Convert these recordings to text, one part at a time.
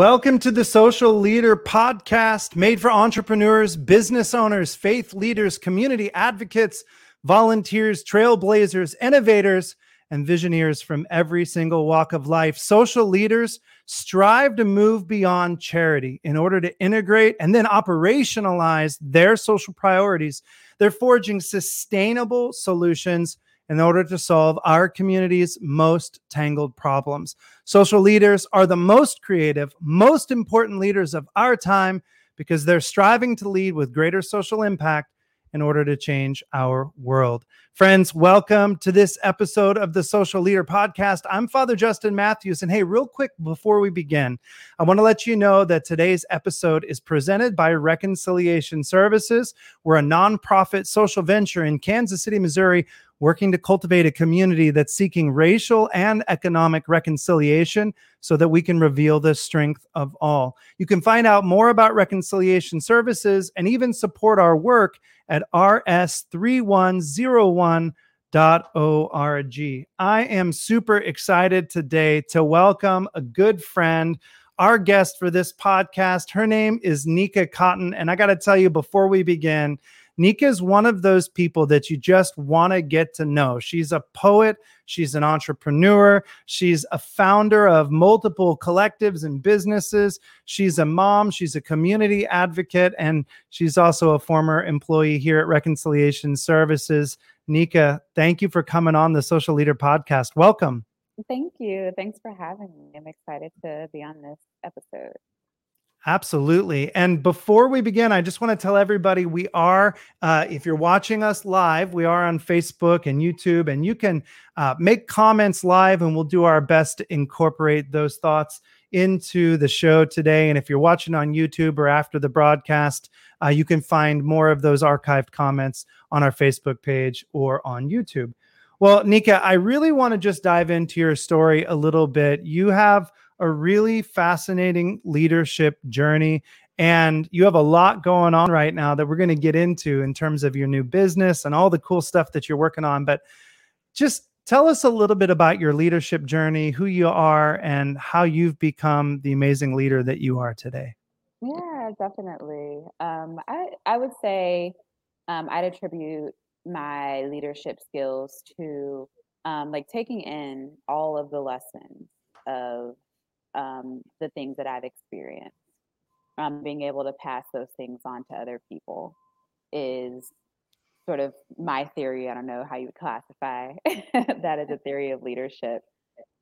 Welcome to the Social Leader Podcast, made for entrepreneurs, business owners, faith leaders, community advocates, volunteers, trailblazers, innovators, and visionaries from every single walk of life. Social leaders strive to move beyond charity in order to integrate and then operationalize their social priorities. They're forging sustainable solutions in order to solve our community's most tangled problems. Social leaders are the most creative, most important leaders of our time because they're striving to lead with greater social impact in order to change our world. Friends, welcome to this episode of the Social Leader Podcast. I'm Father Justin Mathews. And hey, real quick before we begin, I want to let you know that today's episode is presented by Reconciliation Services. We're a nonprofit social venture in Kansas City, Missouri working to cultivate a community that's seeking racial and economic reconciliation so that we can reveal the strength of all. You can find out more about reconciliation services and even support our work at rs3101.org. I am super excited today to welcome a good friend our guest for this podcast. Her name is Nika Cotton. And I got to tell you before we begin, Nika is one of those people that you just want to get to know. She's a poet, she's an entrepreneur, she's a founder of multiple collectives and businesses. She's a mom, she's a community advocate, and she's also a former employee here at Reconciliation Services. Nika, thank you for coming on the Social Leader podcast. Welcome. Thank you. Thanks for having me. I'm excited to be on this episode. Absolutely. And before we begin, I just want to tell everybody we are, uh, if you're watching us live, we are on Facebook and YouTube, and you can uh, make comments live, and we'll do our best to incorporate those thoughts into the show today. And if you're watching on YouTube or after the broadcast, uh, you can find more of those archived comments on our Facebook page or on YouTube. Well, Nika, I really want to just dive into your story a little bit. You have a really fascinating leadership journey. And you have a lot going on right now that we're going to get into in terms of your new business and all the cool stuff that you're working on. But just tell us a little bit about your leadership journey, who you are, and how you've become the amazing leader that you are today. Yeah, definitely. Um, I I would say um, I'd attribute my leadership skills to um, like taking in all of the lessons of um, the things that I've experienced. Um, being able to pass those things on to other people is sort of my theory. I don't know how you would classify that as a theory of leadership.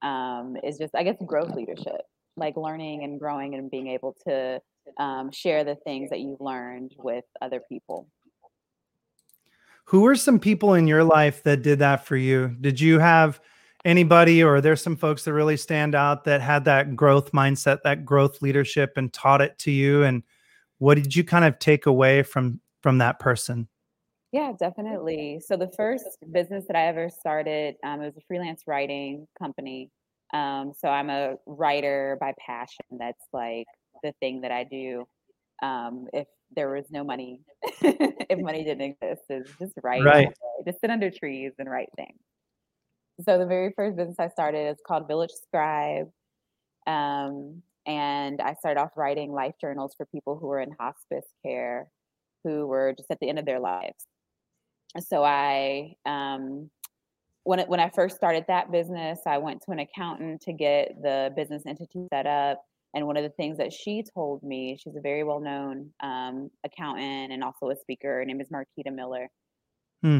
Um, is just, I guess, growth leadership, like learning and growing and being able to um, share the things that you've learned with other people. Who are some people in your life that did that for you? Did you have anybody or there's some folks that really stand out that had that growth mindset that growth leadership and taught it to you? And what did you kind of take away from from that person? Yeah definitely. So the first business that i ever started um, it was a freelance writing company. Um, so i'm a writer by passion. That's like the thing that i do um, if there was no money if money didn't exist is just write right. just sit under trees and write things so the very first business I started is called Village Scribe. Um, and I started off writing life journals for people who were in hospice care, who were just at the end of their lives. So I, um, when it, when I first started that business, I went to an accountant to get the business entity set up. And one of the things that she told me, she's a very well known um, accountant and also a speaker. Her name is Marquita Miller. Hmm.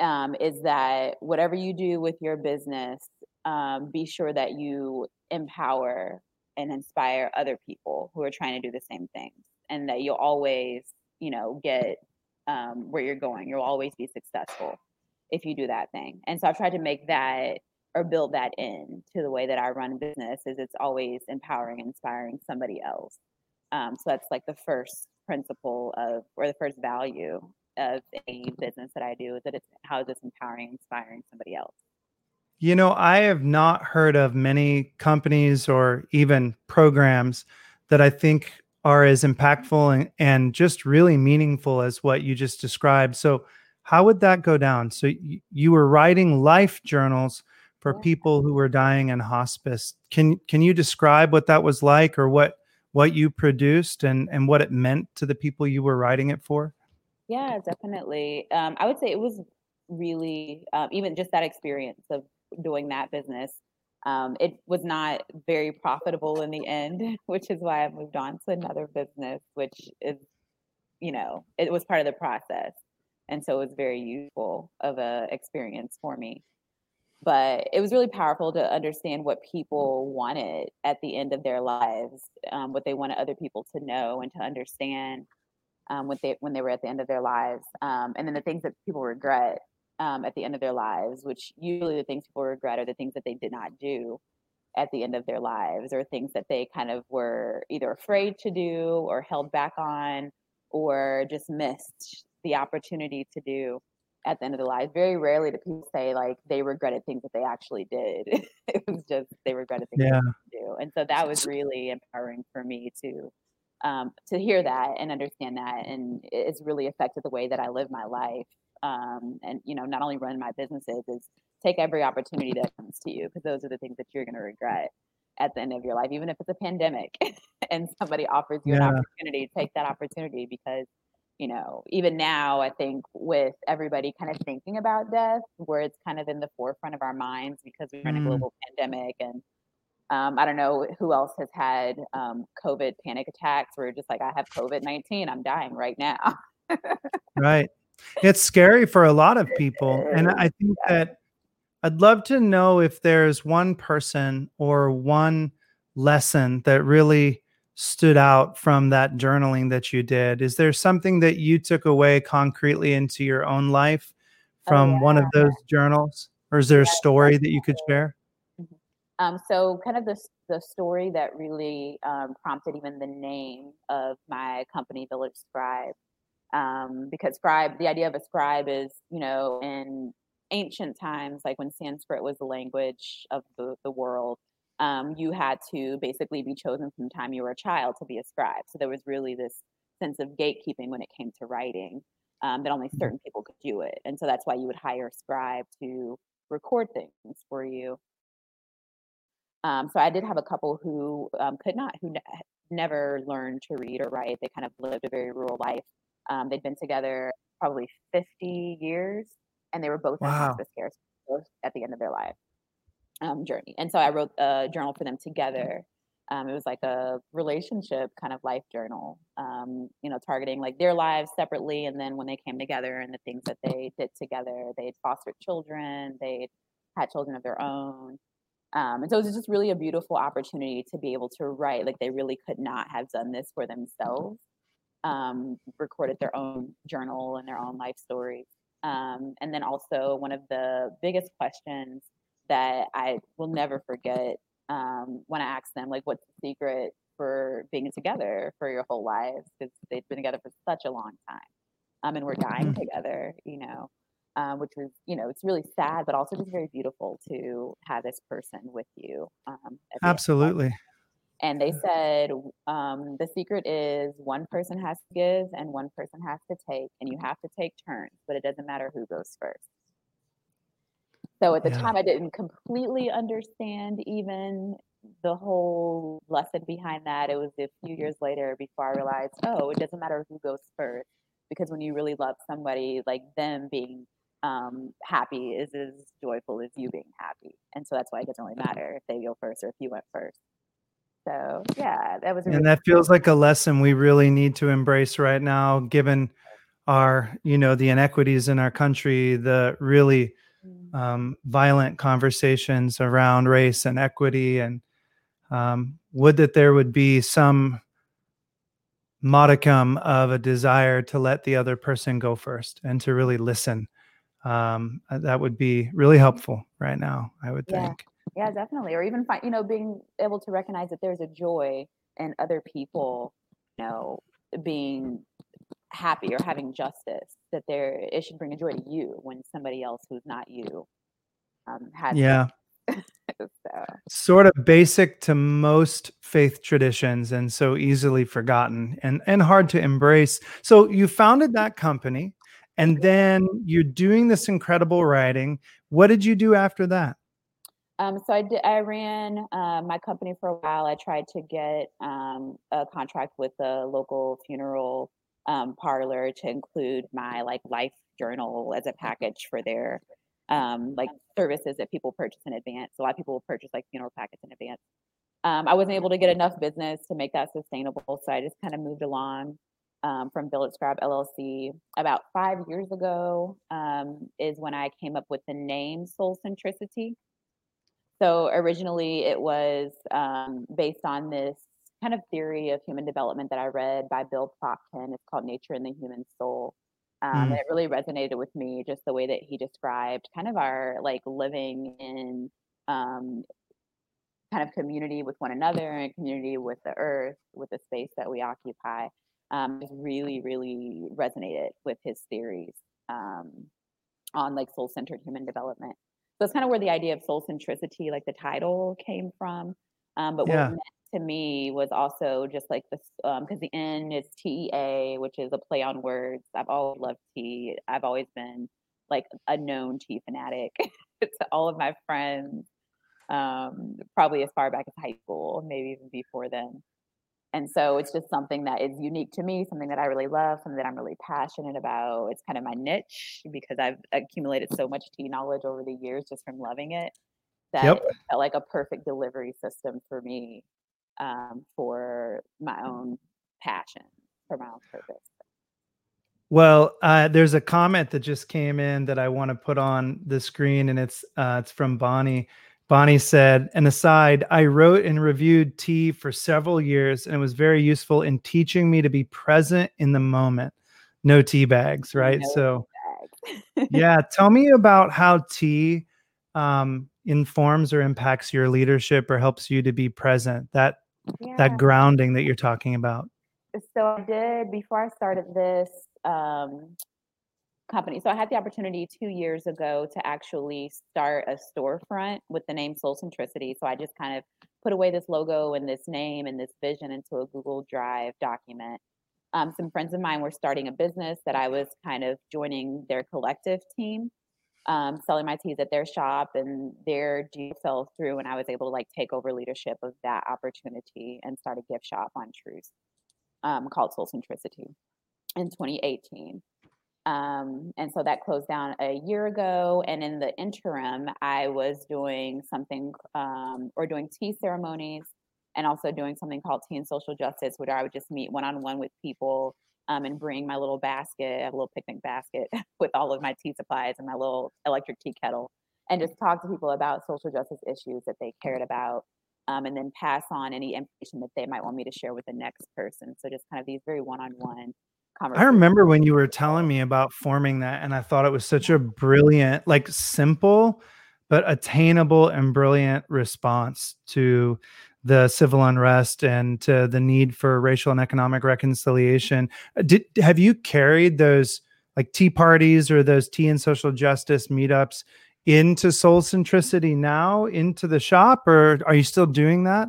Um, is that whatever you do with your business, um, be sure that you empower and inspire other people who are trying to do the same things, and that you'll always, you know, get um, where you're going. You'll always be successful if you do that thing. And so I've tried to make that or build that in to the way that I run business. Is it's always empowering inspiring somebody else. Um, so that's like the first principle of or the first value of a business that I do is that it's how is this empowering, inspiring somebody else. You know, I have not heard of many companies or even programs that I think are as impactful and, and just really meaningful as what you just described. So, how would that go down? So, y- you were writing life journals for yeah. people who were dying in hospice. Can can you describe what that was like, or what what you produced and and what it meant to the people you were writing it for? Yeah, definitely. Um, I would say it was really um, even just that experience of doing that business. Um, it was not very profitable in the end, which is why I moved on to another business, which is, you know, it was part of the process, and so it was very useful of a experience for me but it was really powerful to understand what people wanted at the end of their lives, um, what they wanted other people to know and to understand um, when they when they were at the end of their lives, um, and then the things that people regret um, at the end of their lives, which usually the things people regret are the things that they did not do at the end of their lives, or things that they kind of were either afraid to do or held back on, or just missed the opportunity to do at the end of their lives. Very rarely do people say like they regretted things that they actually did. it was just they regretted things yeah. they do. And so that was really empowering for me to um, to hear that and understand that. And it's really affected the way that I live my life. Um, and you know, not only run my businesses is take every opportunity that comes to you because those are the things that you're going to regret at the end of your life, even if it's a pandemic and somebody offers you yeah. an opportunity, take that opportunity because you know, even now, I think with everybody kind of thinking about death, where it's kind of in the forefront of our minds because we're in a mm. global pandemic. And um, I don't know who else has had um, COVID panic attacks where just like, I have COVID 19, I'm dying right now. right. It's scary for a lot of people. And I think that I'd love to know if there's one person or one lesson that really stood out from that journaling that you did? Is there something that you took away concretely into your own life oh, from oh, yeah. one of those journals? Or is there a story that you could share? Um, so, kind of the, the story that really um, prompted even the name of my company, Village Scribe. Um, because scribe, the idea of a scribe is, you know, in ancient times, like when Sanskrit was the language of the, the world, um, you had to basically be chosen from the time you were a child to be a scribe. So there was really this sense of gatekeeping when it came to writing um, that only mm-hmm. certain people could do it. And so that's why you would hire a scribe to record things for you. Um, so I did have a couple who um, could not, who ne- never learned to read or write. They kind of lived a very rural life. Um, they'd been together probably 50 years, and they were both wow. in hospice care at the end of their life um, journey. And so I wrote a journal for them together. Um, it was like a relationship kind of life journal, um, you know, targeting like their lives separately. And then when they came together and the things that they did together, they'd fostered children, they'd had children of their own. Um, and so it was just really a beautiful opportunity to be able to write. Like they really could not have done this for themselves, um, recorded their own journal and their own life stories. Um, and then also, one of the biggest questions that I will never forget um, when I asked them, like, what's the secret for being together for your whole lives? Because they've been together for such a long time. Um, and we're dying mm-hmm. together, you know, um, which was, you know, it's really sad, but also just very beautiful to have this person with you. Um, Absolutely. And they said um, the secret is one person has to give and one person has to take, and you have to take turns, but it doesn't matter who goes first. So at the yeah. time, I didn't completely understand even the whole lesson behind that. It was a few years later before I realized, oh, it doesn't matter who goes first because when you really love somebody, like them being um, happy is as joyful as you being happy, and so that's why it doesn't really matter if they go first or if you went first. So yeah, that was. Really and that feels like a lesson we really need to embrace right now, given our, you know, the inequities in our country, the really Mm. um, violent conversations around race and equity and um, would that there would be some modicum of a desire to let the other person go first and to really listen um, uh, that would be really helpful right now i would yeah. think. Yeah definitely or even find you know being able to recognize that there's a joy in other people you know being happy or having justice that there it should bring a joy to you when somebody else who's not you um has yeah. So. sort of basic to most faith traditions and so easily forgotten and and hard to embrace. So you founded that company and then you're doing this incredible writing what did you do after that Um, so I did. I ran uh, my company for a while. I tried to get um, a contract with a local funeral um, parlor to include my like life journal as a package for their um, like services that people purchase in advance. A lot of people will purchase like funeral packets in advance. Um, I wasn't able to get enough business to make that sustainable, so I just kind of moved along um, from Village Scribe LLC. About five years ago um, is when I came up with the name Soulcentricitea. So originally it was um, based on this kind of theory of human development that I read by Bill Plotkin. It's called Nature and the Human Soul. Um, mm. And it really resonated with me, just the way that he described kind of our like living in um, kind of community with one another and community with the earth, with the space that we occupy. Um, really, really resonated with his theories um, on like soul centered human development. So it's kind of where the idea of Soulcentricitea, like the title, came from. Um, but yeah. what meant to me was also just like this, because um, the N is T E A, which is a play on words. I've always loved tea. I've always been like a known tea fanatic to all of my friends, um, probably as far back as high school, maybe even before then and so it's just something that is unique to me something that i really love something that i'm really passionate about it's kind of my niche because i've accumulated so much tea knowledge over the years just from loving it that yep. it felt like a perfect delivery system for me um, for my own passion for my own purpose well, uh, there's a comment that just came in that I want to put on the screen, and it's uh, it's from Bonnie. Bonnie said, an aside, I wrote and reviewed tea for several years and it was very useful in teaching me to be present in the moment. No tea bags, right? No so, bags. yeah, tell me about how tea um, informs or impacts your leadership or helps you to be present. That yeah. that grounding that you're talking about. So I did before I started this. Um, company. So I had the opportunity two years ago to actually start a storefront with the name Soulcentricitea. So I just kind of put away this logo and this name and this vision into a Google Drive document. Um, some friends of mine were starting a business that I was kind of joining their collective team, um, selling my teas at their shop, and their deal fell through, and I was able to like take over leadership of that opportunity and start a gift shop on Troost um, called Soulcentricitea in 2018. Um, and so that closed down a year ago. And in the interim, I was doing something um, or doing tea ceremonies and also doing something called tea and social justice, where I would just meet one on one with people um, and bring my little basket, a little picnic basket with all of my tea supplies and my little electric tea kettle, and just talk to people about social justice issues that they cared about. Um, and then pass on any information that they might want me to share with the next person. So just kind of these very one-on-one I remember when you were telling me about forming that, and I thought it was such a brilliant, like simple, but attainable and brilliant response to the civil unrest and to the need for racial and economic reconciliation. Uh, did have you carried those like tea parties or those tea and social justice meetups into Soulcentricitea now into the shop, or are you still doing that?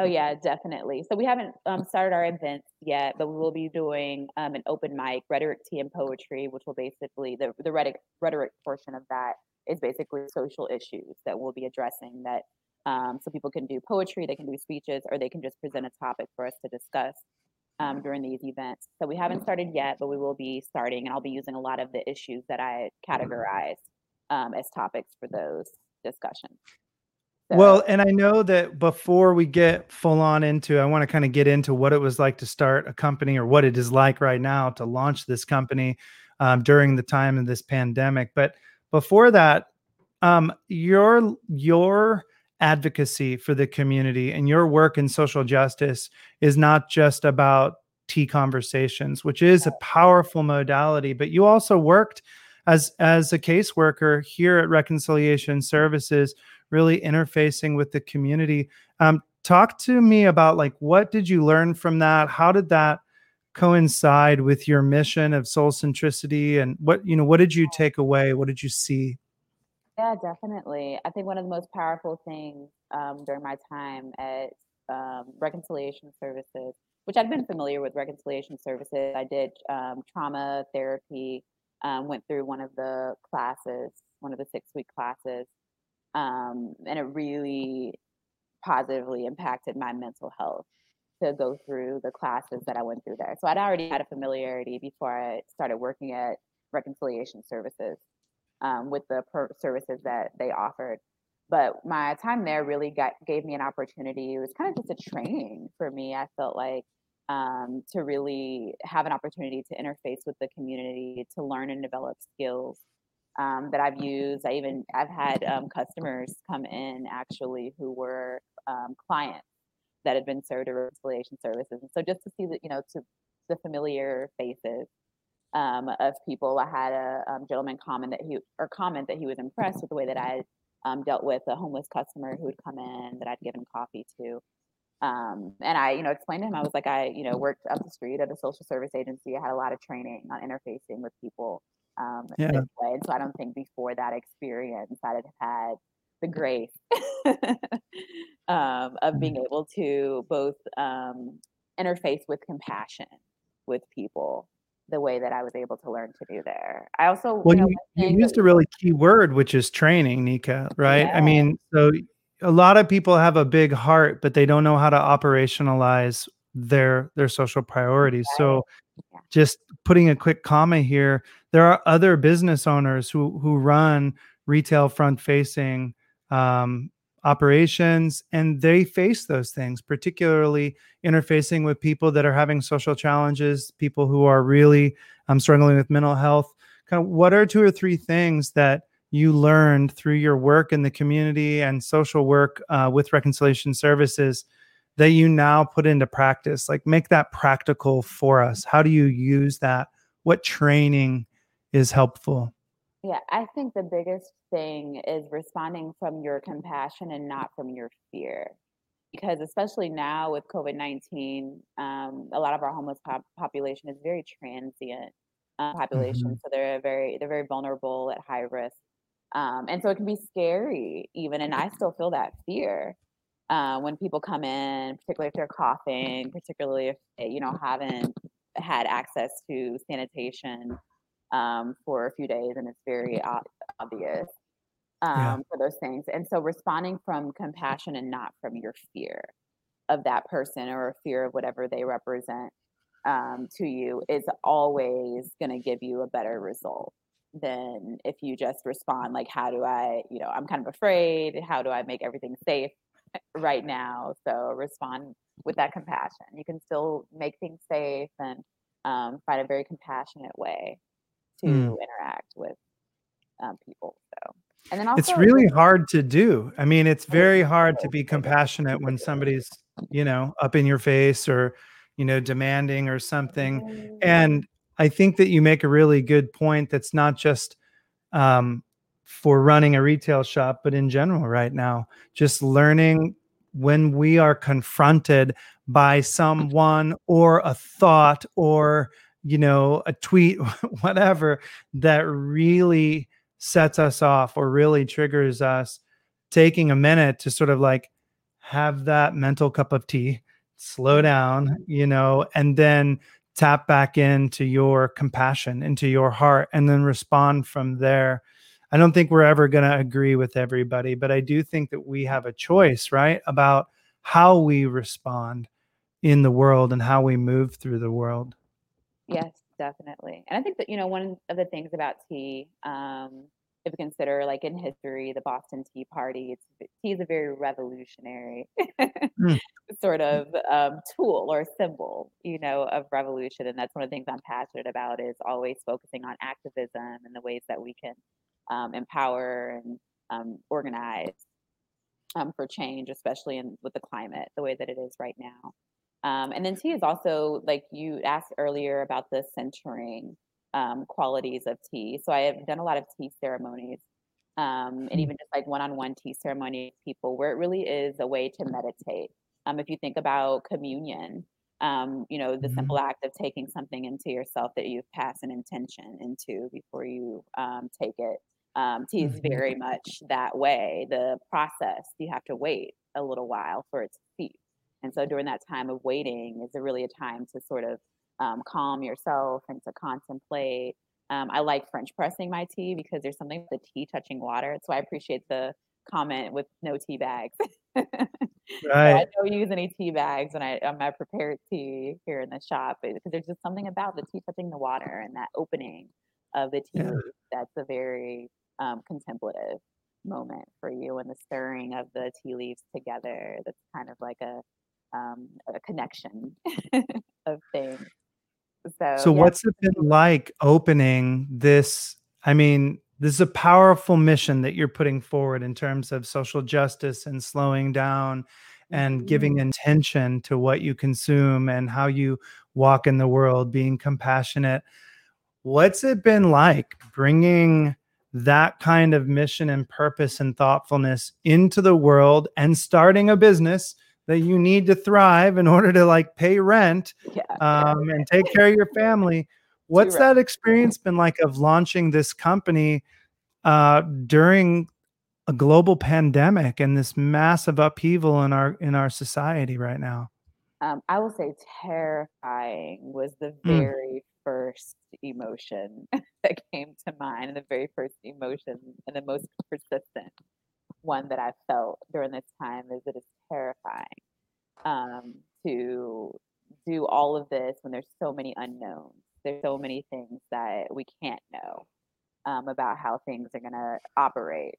Oh yeah, definitely. So we haven't um, started our events yet, but we will be doing um, an open mic, rhetoric, tea, and poetry, which will basically the the rhetoric rhetoric portion of that is basically social issues that we'll be addressing. That um, so people can do poetry, they can do speeches, or they can just present a topic for us to discuss um, during these events. So we haven't started yet, but we will be starting, and I'll be using a lot of the issues that I categorize um, as topics for those discussions. Well, and I know that before we get full on into, I want to kind of get into what it was like to start a company or what it is like right now to launch this company um, during the time of this pandemic. But before that, um, your your advocacy for the community and your work in social justice is not just about tea conversations, which is a powerful modality, but you also worked as as a caseworker here at Reconciliation Services really interfacing with the community. Um, talk to me about like what did you learn from that? How did that coincide with your mission of Soulcentricitea? And what you know, what did you take away? What did you see? Yeah, definitely. I think one of the most powerful things um, during my time at um, Reconciliation Services, which I'd been familiar with Reconciliation Services, I did um, trauma therapy, um, went through one of the classes, one of the six week classes, Um, and it really positively impacted my mental health to go through the classes that I went through there. So I'd already had a familiarity before I started working at reconciliation services um, with the per- services that they offered. But my time there really got gave me an opportunity. It was kind of just a training for me. I felt like um, to really have an opportunity to interface with the community, to learn and develop skills um, that I've used. I even I've had um, customers come in actually who were um, clients that had been served at reconciliation services, and so just to see that you know to the familiar faces um, of people. I had a um, gentleman comment that he or comment that he was impressed with the way that I um, dealt with a homeless customer who would come in that I'd given coffee to. Um, and I, you know, explained to him I was like, I, you know, worked up the street at a social service agency. I had a lot of training on interfacing with people um, yeah. this way. And so I don't think before that experience I'd have had the grace um, of being mm-hmm. able to both um, interface with compassion with people the way that I was able to learn to do there. I also well, you, know, you, you used a really key word, which is training, Nika. Right? Yeah. I mean, so a lot of people have a big heart, but they don't know how to operationalize their their social priorities. Right. So, yeah. just putting a quick comma here, there are other business owners who who run retail front facing um, operations and they face those things particularly interfacing with people that are having social challenges people who are really um, struggling with mental health. Kind of what are two or three things that you learned through your work in the community and social work uh, with reconciliation services that you now put into practice? Like make that practical for us. How do you use that? What training is helpful yeah, I think the biggest thing is responding from your compassion and not from your fear. Because especially now with COVID 19, um, a lot of our homeless pop- population is very transient uh, population. Mm-hmm. So they're very, they're very vulnerable at high risk. Um, and so it can be scary even. And I still feel that fear uh, when people come in, particularly if they're coughing, particularly if they, you know, haven't had access to sanitation um, for a few days, and it's very obvious um, yeah. for those things. And so, responding from compassion and not from your fear of that person or fear of whatever they represent um, to you is always going to give you a better result than if you just respond like, "How do I? You know, I'm kind of afraid. How do I make everything safe?" right now so respond with that compassion you can still make things safe and um, find a very compassionate way to mm. interact with um, people. So, and then also, it's really hard to do. I mean, it's very hard to be compassionate when somebody's, you know, up in your face or, you know, demanding or something. Mm-hmm. And I think that you make a really good point that's not just um, for running a retail shop, but in general right now, just learning when we are confronted by someone or a thought or you know, a tweet, whatever, that really sets us off or really triggers us, taking a minute to sort of like have that mental cup of tea, slow mm-hmm. down, you know, and then tap back into your compassion, into your heart, and then respond from there. I don't think we're ever going to agree with everybody, but I do think that we have a choice, right, about how we respond in the world and how we move through the world. Yes, definitely. And I think that, you know, one of the things about tea, um, if we consider like in history, the Boston Tea Party, it's, tea is a very revolutionary mm. sort of um, tool or symbol, you know, of revolution. And that's one of the things I'm passionate about is always focusing on activism and the ways that we can um, empower and um, organize um, for change, especially in with the climate, the way that it is right now. Um, and then tea is also like you asked earlier about the centering um, qualities of tea. So I have done a lot of tea ceremonies um, and mm. even just like one-on-one tea ceremony people where it really is a way to meditate. Um, if you think about communion, um, you know, the mm-hmm. simple act of taking something into yourself that you've passed an intention into before you um, take it. tea is mm-hmm. very much that way. The process, you have to wait a little while for it to steep. And so during that time of waiting is it really a time to sort of um, calm yourself and to contemplate. Um, I like French pressing my tea because there's something with the tea touching water. So I appreciate the comment with no tea bags. right. I don't use any tea bags when I on my prepared tea here in the shop because there's just something about the tea touching the water and that opening of the tea yeah. that's a very um, contemplative moment for you and the stirring of the tea leaves together. That's kind of like a um, a connection of things. So, so yeah. what's it been like opening this? I mean, this is a powerful mission that you're putting forward in terms of social justice and slowing down and mm-hmm. giving intention to what you consume and how you walk in the world, being compassionate. What's it been like bringing that kind of mission and purpose and thoughtfulness into the world and starting a business that you need to thrive in order to like pay rent yeah. um, and take care of your family? What's that experience been like of launching this company uh, during a global pandemic and this massive upheaval in our in our society right now? Um, I will say terrifying was the mm. very mm. first emotion that came to mind, and the very first emotion and the most persistent one that I felt during this time is that it's terrifying um, to do all of this when there's so many unknowns there's so many things that we can't know um, about how things are going to operate.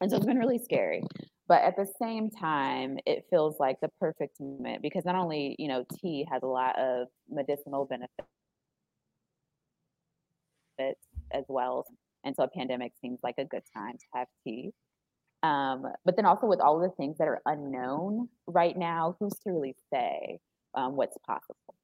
And so it's been really scary. But at the same time, it feels like the perfect moment because not only, you know, tea has a lot of medicinal benefits as well. And so a pandemic seems like a good time to have tea. Um, but then also with all the things that are unknown right now, who's to really say um, what's possible?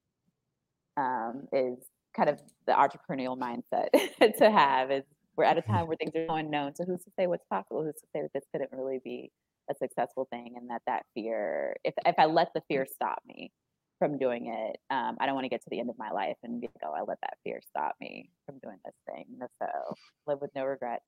um, is kind of the entrepreneurial mindset to have is we're at a time where things are so unknown. So who's to say what's possible? Who's to say that this couldn't really be a successful thing and that that fear, if, if I let the fear stop me from doing it, um, I don't want to get to the end of my life and be like, oh, I let that fear stop me from doing this thing. So live with no regrets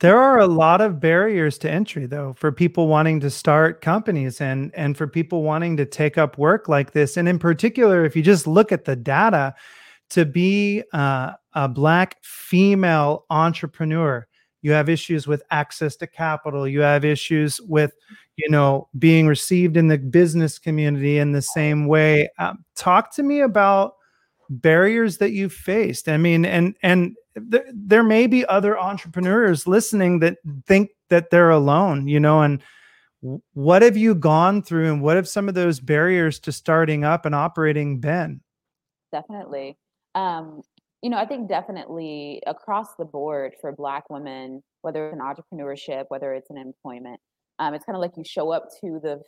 there are a lot of barriers to entry though for people wanting to start companies and and for people wanting to take up work like this. And in particular if you just look at the data to be uh, a black female entrepreneur you have issues with access to capital. You have issues with you know being received in the business community in the same way. Um, talk to me about barriers that you faced. I mean and and th- there may be other entrepreneurs listening that think that they're alone you know and what have you gone through and what have some of those barriers to starting up and operating been? Definitely. Um you know i think definitely across the board for black women whether it's an entrepreneurship whether it's an employment um, it's kind of like you show up to the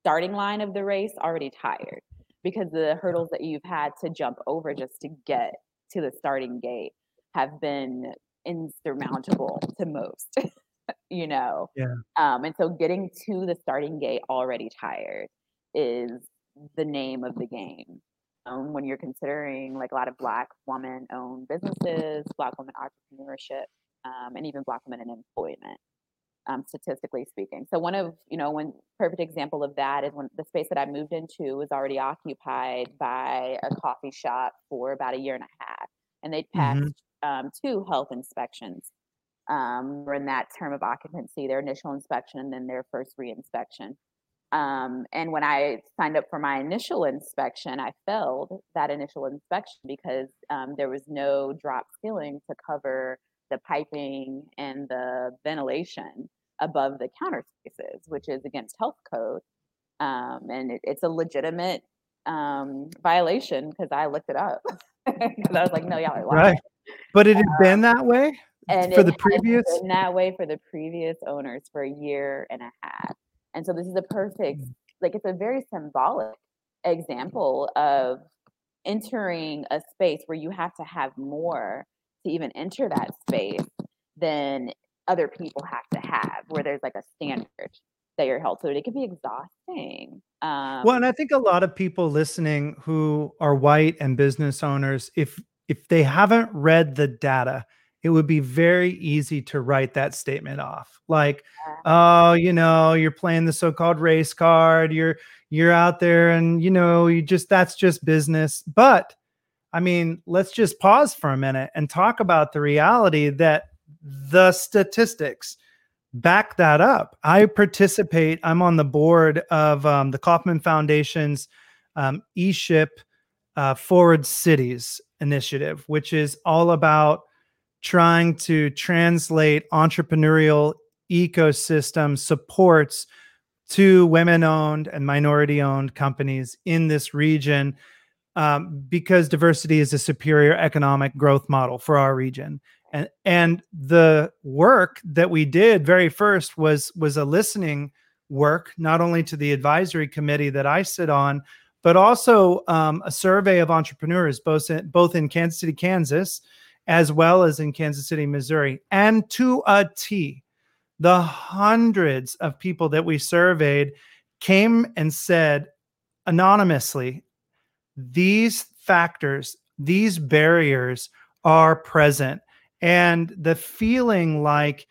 starting line of the race already tired because the hurdles that you've had to jump over just to get to the starting gate have been insurmountable to most you know yeah um and so getting to the starting gate already tired is the name of the game um, when you're considering like a lot of black woman owned businesses black woman entrepreneurship um, and even black women in employment um, statistically speaking. So one of you know one perfect example of that is when the space that I moved into was already occupied by a coffee shop for about a year and a half, and they'd passed mm-hmm. Um, two health inspections. Um, were in that term of occupancy, their initial inspection and then their first re-inspection. Um, and when I signed up for my initial inspection, I failed that initial inspection because um, there was no drop ceiling to cover the piping and the ventilation above the counter spaces, which is against health code. Um, and it, it's a legitimate um, violation because I looked it up. I was like, no, y'all are lying. Right. But it had um, been that way and for the previous been that way for the previous owners for a year and a half. And so this is a perfect, mm. like it's a very symbolic example of entering a space where you have to have more to even enter that space than other people have to have, where there's like a standard that you're held to. It can be exhausting. Um, well, and I think a lot of people listening who are white and business owners, if if they haven't read the data, it would be very easy to write that statement off. Like, oh, you know, you're playing the so-called race card. You're you're out there, and you know, you just that's just business. But I mean, let's just pause for a minute and talk about the reality that the statistics back that up. I participate, I'm on the board of um, the Kauffman Foundation's um, eShip uh, Forward Cities initiative, which is all about trying to translate entrepreneurial ecosystem supports to women owned and minority owned companies in this region um, because diversity is a superior economic growth model for our region. And and the work that we did very first was was a listening work not only to the advisory committee that i sit on but also um, a survey of entrepreneurs both in, both in kansas city kansas as well as in kansas city missouri and to a t the hundreds of people that we surveyed came and said anonymously these factors these barriers are present. And the feeling like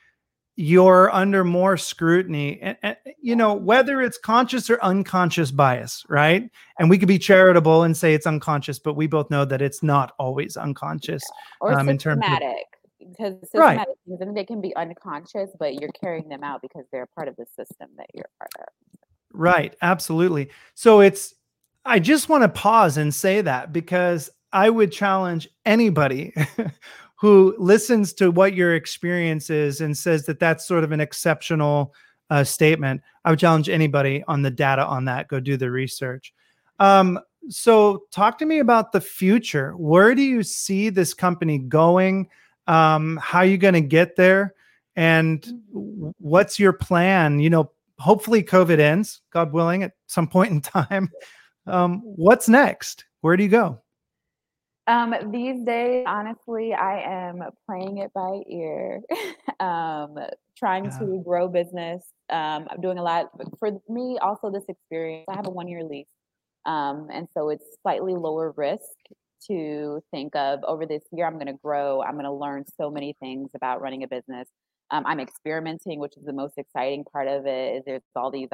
you're under more scrutiny and, and, you know whether it's conscious or unconscious bias right? And we could be charitable and say it's unconscious but we both know that it's not always unconscious or um, systematic in terms of, because systematic right. things and they can be unconscious but you're carrying them out because they're part of the system that you're part of. Right absolutely. So it's i just want to pause and say that because i would challenge anybody who listens to what your experience is and says that that's sort of an exceptional uh, statement, I would challenge anybody on the data on that. Go do the research. Um, so, talk to me about the future. Where do you see this company going? Um, how are you going to get there? And what's your plan? You know, hopefully COVID ends, God willing, at some point in time. Um, what's next? Where do you go? Um, these days, honestly, I am playing it by ear, um, trying yeah. to grow business. Um, I'm doing a lot but for me. Also, this experience, I have a one year lease, um, and so it's slightly lower risk to think of over this year. I'm going to grow. I'm going to learn so many things about running a business. Um, I'm experimenting, which is the most exciting part of it. Is there's all these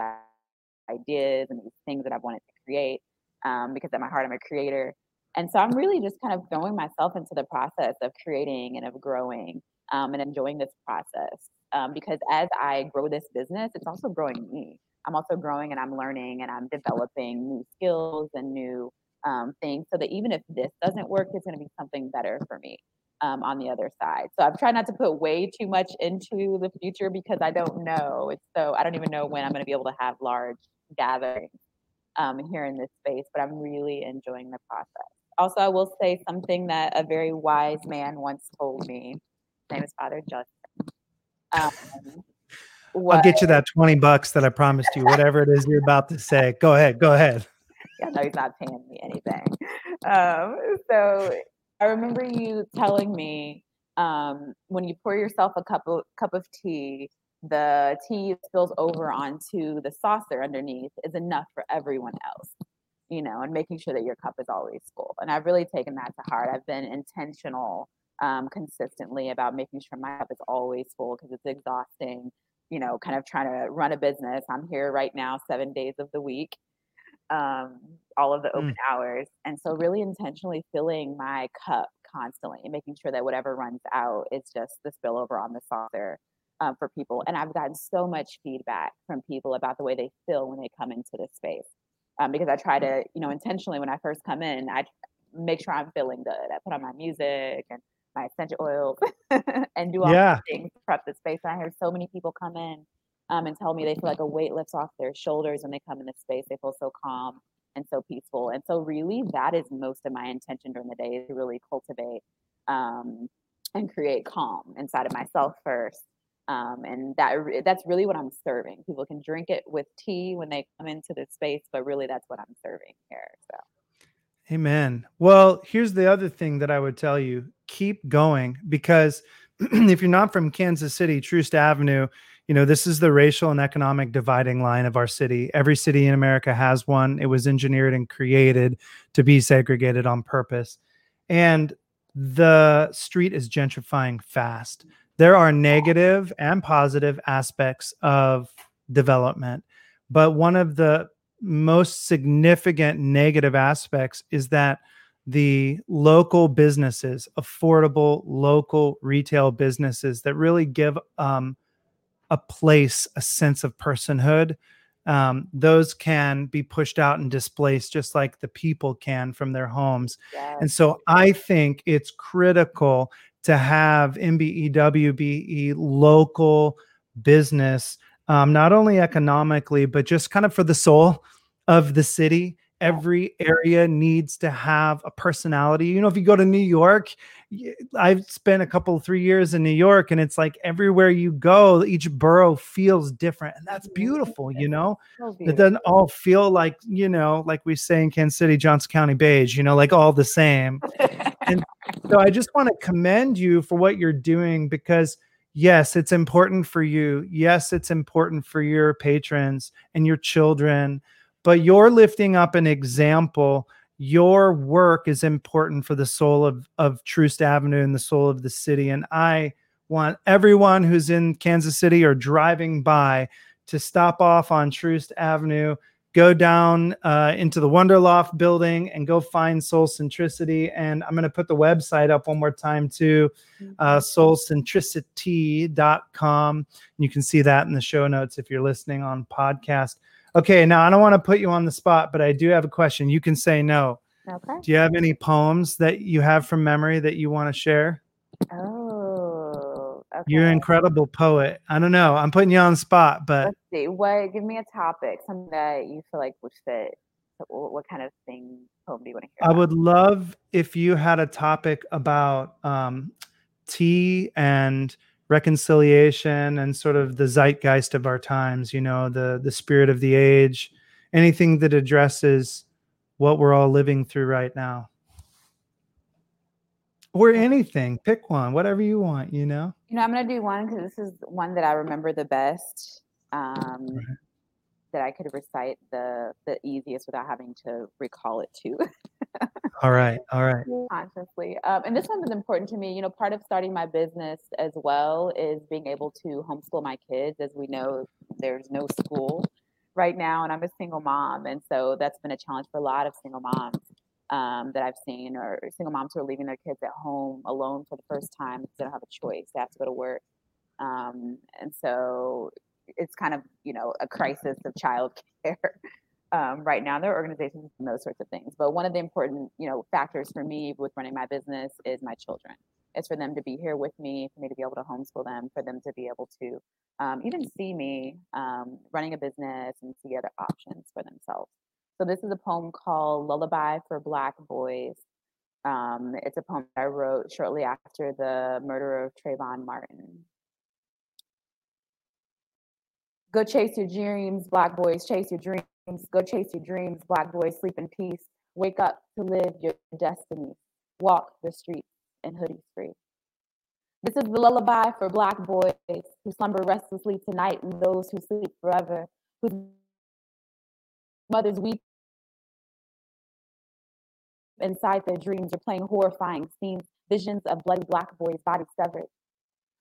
ideas and these things that I've wanted to create um, because at my heart, I'm a creator. And so I'm really just kind of throwing myself into the process of creating and of growing um, and enjoying this process. Um, because as I grow this business, it's also growing me. I'm also growing and I'm learning and I'm developing new skills and new um, things so that even if this doesn't work, it's going to be something better for me um, on the other side. So I'm trying not to put way too much into the future because I don't know. It's so I don't even know when I'm going to be able to have large gatherings um, here in this space, but I'm really enjoying the process also, I will say something that a very wise man once told me. His name is Father Justin. Um, I'll get you that 20 bucks that I promised you, whatever it is you're about to say. Go ahead. Go ahead. Yeah, no, he's not paying me anything. Um, so I remember you telling me um, when you pour yourself a cup of, cup of tea, the tea spills over onto the saucer underneath is enough for everyone else you know, and making sure that your cup is always full. And I've really taken that to heart. I've been intentional um, consistently about making sure my cup is always full because it's exhausting, you know, kind of trying to run a business. I'm here right now, seven days of the week, um, all of the open mm. hours. And so, really intentionally filling my cup constantly and making sure that whatever runs out is just the spillover on the saucer. Um, for people, and I've gotten so much feedback from people about the way they feel when they come into this space um, because I try to, you know, intentionally when I first come in, I make sure I'm feeling good. I put on my music and my essential oils and do all yeah. these things prep the space. And I hear so many people come in um, and tell me they feel like a weight lifts off their shoulders when they come in the space. They feel so calm and so peaceful. And so, really, that is most of my intention during the day is to really cultivate um, and create calm inside of myself first um, and that that's really what I'm serving. People can drink it with tea when they come into the space, but really that's what I'm serving here. So. Amen. Well, here's the other thing that I would tell you keep going because if you're not from Kansas City, Troost Avenue, you know, this is the racial and economic dividing line of our city. Every city in America has one. It was engineered and created to be segregated on purpose. And the street is gentrifying fast there are negative and positive aspects of development but one of the most significant negative aspects is that the local businesses affordable local retail businesses that really give um, a place, a sense of personhood, um, those can be pushed out and displaced just like the people can from their homes. Yes. And so I think it's critical to have MBEW be local business, um, not only economically, but just kind of for the soul of the city every area needs to have a personality. You know, if you go to New York, I've spent a couple three years in New York, and it's like everywhere you go, each borough feels different, and that's beautiful. You know, it doesn't all feel like you know, like we say in Kansas City, Johnson County beige. You know, like all the same. and so I just want to commend you for what you're doing because yes, it's important for you. Yes, it's important for your patrons and your children but you're lifting up an example your work is important for the soul of of Troost Avenue and the soul of the city and I want everyone who's in Kansas City or driving by to stop off on Troost Avenue go down uh, into the Wonderloft building and go find Soulcentricitea. And I'm going to put the website up one more time too, uh, mm-hmm. soulcentricitea.com. You can see that in the show notes if you're listening on podcast. Okay, now I don't want to put you on the spot, but I do have a question. You can say no. Okay. Do you have any poems that you have from memory that you want to share? Oh. You're an incredible poet. I don't know. I'm putting you on the spot, but let's see. What? Give me a topic, something that you feel like would fit. What kind of thing poem do you want to hear? I about? would love if you had a topic about um, tea and reconciliation and sort of the zeitgeist of our times you know the the spirit of the age anything that addresses what we're all living through right now or anything pick one whatever you want you know? You know i'm gonna do one because this is one that i remember the best um right. that i could recite the the easiest without having to recall it too. All right all right. Consciously. Um, and this one is important to me you know part of starting my business as well is being able to homeschool my kids. As we know there's no school right now and i'm a single mom and so that's been a challenge for a lot of single moms um, that i've seen or single moms who are leaving their kids at home alone for the first time because they don't have a choice they have to go to work um, and so it's kind of you know a crisis of child care um, right now. There are organizations and those sorts of things. But one of the important, you know, factors for me with running my business is my children. It's for them to be here with me, for me to be able to homeschool them, for them to be able to um, even see me um, running a business and see other options for themselves. So this is a poem called "Lullaby for Black Boys." Um, it's a poem I wrote shortly after the murder of Trayvon Martin. Go chase your dreams, black boys, chase your dreams. Go chase your dreams, black boys, sleep in peace. Wake up to live your destiny. Walk the streets in hoodies free. This is the lullaby for black boys who slumber restlessly tonight and those who sleep forever, whose mothers weep inside their dreams are playing horrifying scenes, visions of bloody black boys' bodies severed.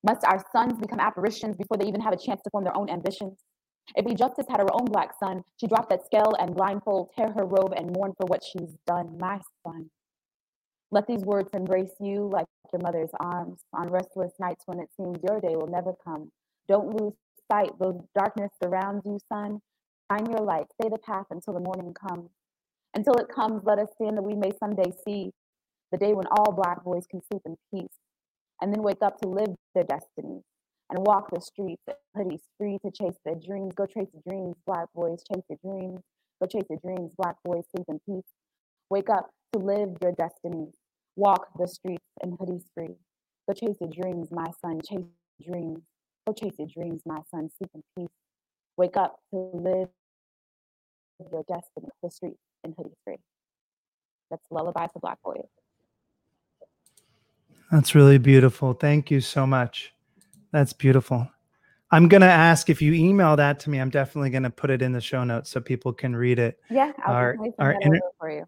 Must our sons become apparitions before they even have a chance to form their own ambitions? If Justice had her own black son, she'd drop that scale and blindfold, tear her robe and mourn for what she's done, my son. Let these words embrace you like your mother's arms on restless nights when it seems your day will never come. Don't lose sight, though darkness surrounds you, son. Shine your light, stay the path until the morning comes. Until it comes, let us stand that we may someday see the day when all black boys can sleep in peace and then wake up to live their destiny and walk the streets, hoodies free to chase their dreams. Go chase your dreams, black boys, chase your dreams. Go chase your dreams, black boys, sleep in peace. Wake up to live your destiny. Walk the streets in hoodies free. Go chase your dreams, my son, chase your dreams. Go chase your dreams, my son, sleep in peace. Wake up to live your destiny, the streets in hoodies free. That's Lullaby for Black Boys. That's really beautiful. Thank you so much. That's beautiful. I'm going to ask if you email that to me. I'm definitely going to put it in the show notes so people can read it. Yeah, I'll our, our inter- for you.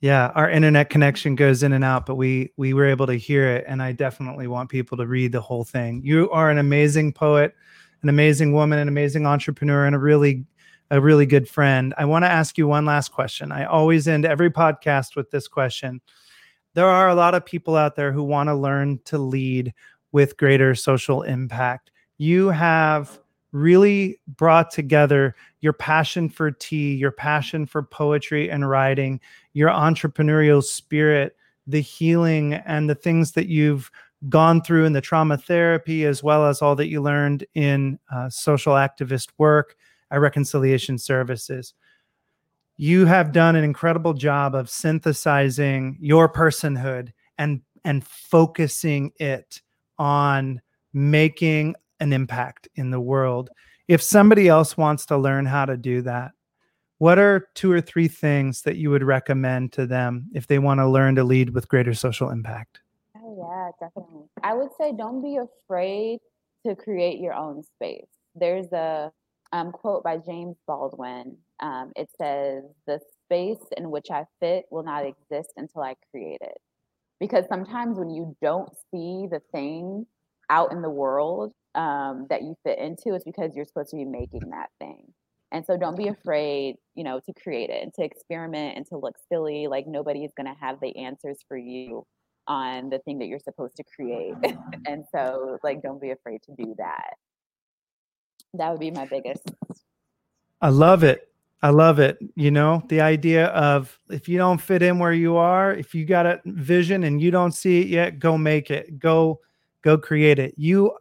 Yeah, our internet connection goes in and out, but we we were able to hear it, and I definitely want people to read the whole thing. You are an amazing poet, an amazing woman, an amazing entrepreneur, and a really a really good friend. I want to ask you one last question. I always end every podcast with this question. There are a lot of people out there who want to learn to lead with greater social impact. You have really brought together your passion for tea, your passion for poetry and writing, your entrepreneurial spirit, the healing, and the things that you've gone through in the trauma therapy, as well as all that you learned in uh, social activist work at Reconciliation Services. You have done an incredible job of synthesizing your personhood and and focusing it on making an impact in the world. If somebody else wants to learn how to do that, what are two or three things that you would recommend to them if they want to learn to lead with greater social impact? Oh, yeah, definitely. I would say don't be afraid to create your own space. There's a um, quote by James Baldwin. Um, it says, The space in which I fit will not exist until I create it. Because sometimes when you don't see the thing out in the world um, that you fit into, it's because you're supposed to be making that thing. And so don't be afraid, you know, to create it and to experiment and to look silly. Like nobody is going to have the answers for you on the thing that you're supposed to create. and so like don't be afraid to do that. That would be my biggest. I love it. I love it. You know, the idea of if you don't fit in where you are, if you got a vision and you don't see it yet, go make it. Go go create it. You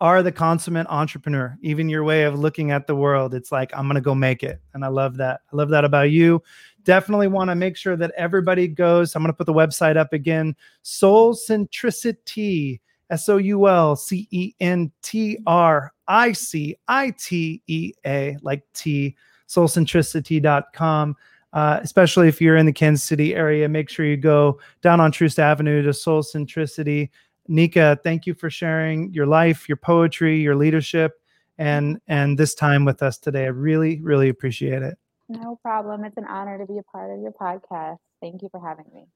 are the consummate entrepreneur. Even your way of looking at the world, it's like I'm going to go make it. And I love that. I love that about you. Definitely want to make sure that everybody goes. I'm going to put the website up again. Soulcentricitea, S O U L C E N T R I C I T E A, like T, soulcentricitea.com. Uh, especially if you're in the Kansas City area, make sure you go down on Troost Avenue to Soulcentricitea Nika, thank you for sharing your life, your poetry, your leadership, and and this time with us today. I really, really appreciate it. No problem. It's an honor to be a part of your podcast. Thank you for having me.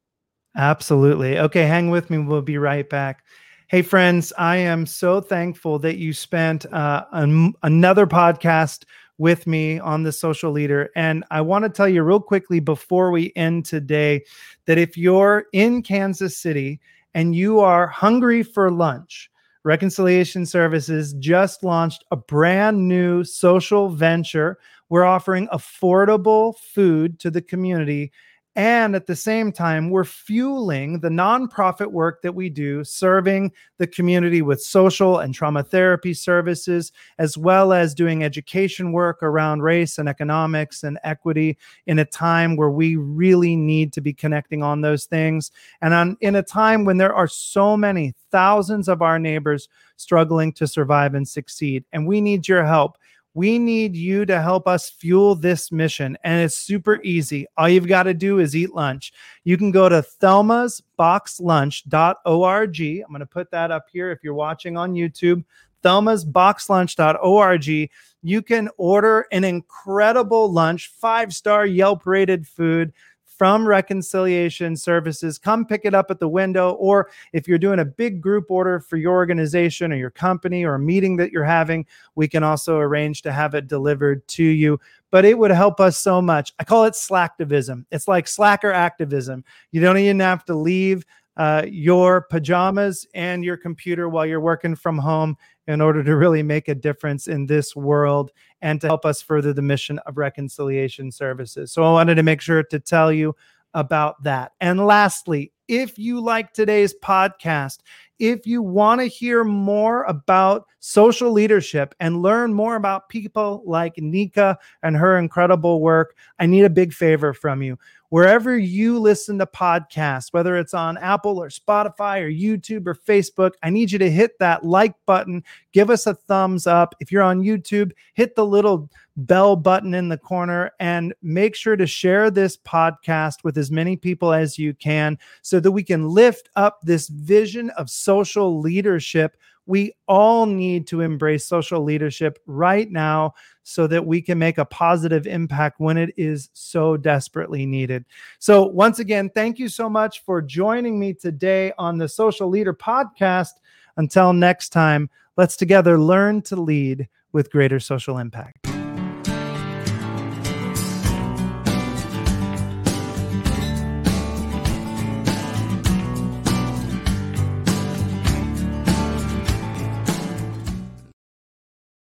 Absolutely. Okay, hang with me. We'll be right back. Hey, friends, I am so thankful that you spent uh, an, another podcast with me on the social leader. And I want to tell you real quickly before we end today that if you're in Kansas City and you are hungry for lunch, Reconciliation Services just launched a brand new social venture. We're offering affordable food to the community and at the same time, we're fueling the nonprofit work that we do, serving the community with social and trauma therapy services, as well as doing education work around race and economics and equity in a time where we really need to be connecting on those things. And on, in a time when there are so many thousands of our neighbors struggling to survive and succeed. And we need your help. We need you to help us fuel this mission. And it's super easy. All you've got to do is eat lunch. You can go to thelmasboxlunch.org. I'm going to put that up here if you're watching on YouTube. thelmasboxlunch.org. You can order an incredible lunch, five star Yelp rated food from Reconciliation Services. Come pick it up at the window. Or if you're doing a big group order for your organization or your company or a meeting that you're having, we can also arrange to have it delivered to you. But it would help us so much. I call it slacktivism. It's like slacker activism. You don't even have to leave uh, your pajamas and your computer while you're working from home in order to really make a difference in this world and to help us further the mission of reconciliation services. So I wanted to make sure to tell you about that. And lastly, if you like today's podcast, if you want to hear more about social leadership and learn more about people like Nika and her incredible work, I need a big favor from you wherever you listen to podcasts, whether it's on Apple or Spotify or YouTube or Facebook, I need you to hit that like button. Give us a thumbs up. If you're on YouTube, hit the little bell button in the corner and make sure to share this podcast with as many people as you can so that we can lift up this vision of social leadership we all need to embrace social leadership right now so that we can make a positive impact when it is so desperately needed. So, once again, thank you so much for joining me today on the Social Leader Podcast. Until next time, let's together learn to lead with greater social impact.